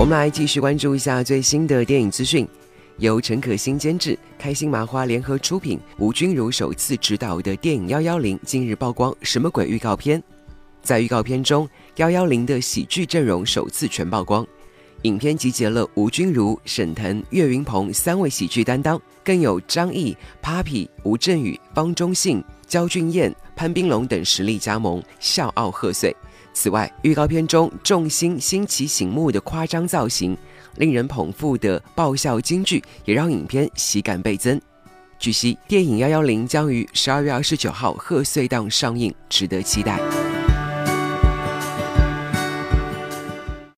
我们来继续关注一下最新的电影资讯。由陈可辛监制、开心麻花联合出品、吴君如首次执导的电影《幺幺零》近日曝光什么鬼预告片。在预告片中，《幺幺零》的喜剧阵容首次全曝光。影片集结了吴君如、沈腾、岳云鹏三位喜剧担当，更有张译、Papi、吴镇宇、方中信、焦俊艳、潘斌龙等实力加盟，笑傲贺岁。此外，预告片中众星新奇醒目的夸张造型，令人捧腹的爆笑金句，也让影片喜感倍增。据悉，电影《幺幺零》将于十二月二十九号贺岁档上映，值得期待。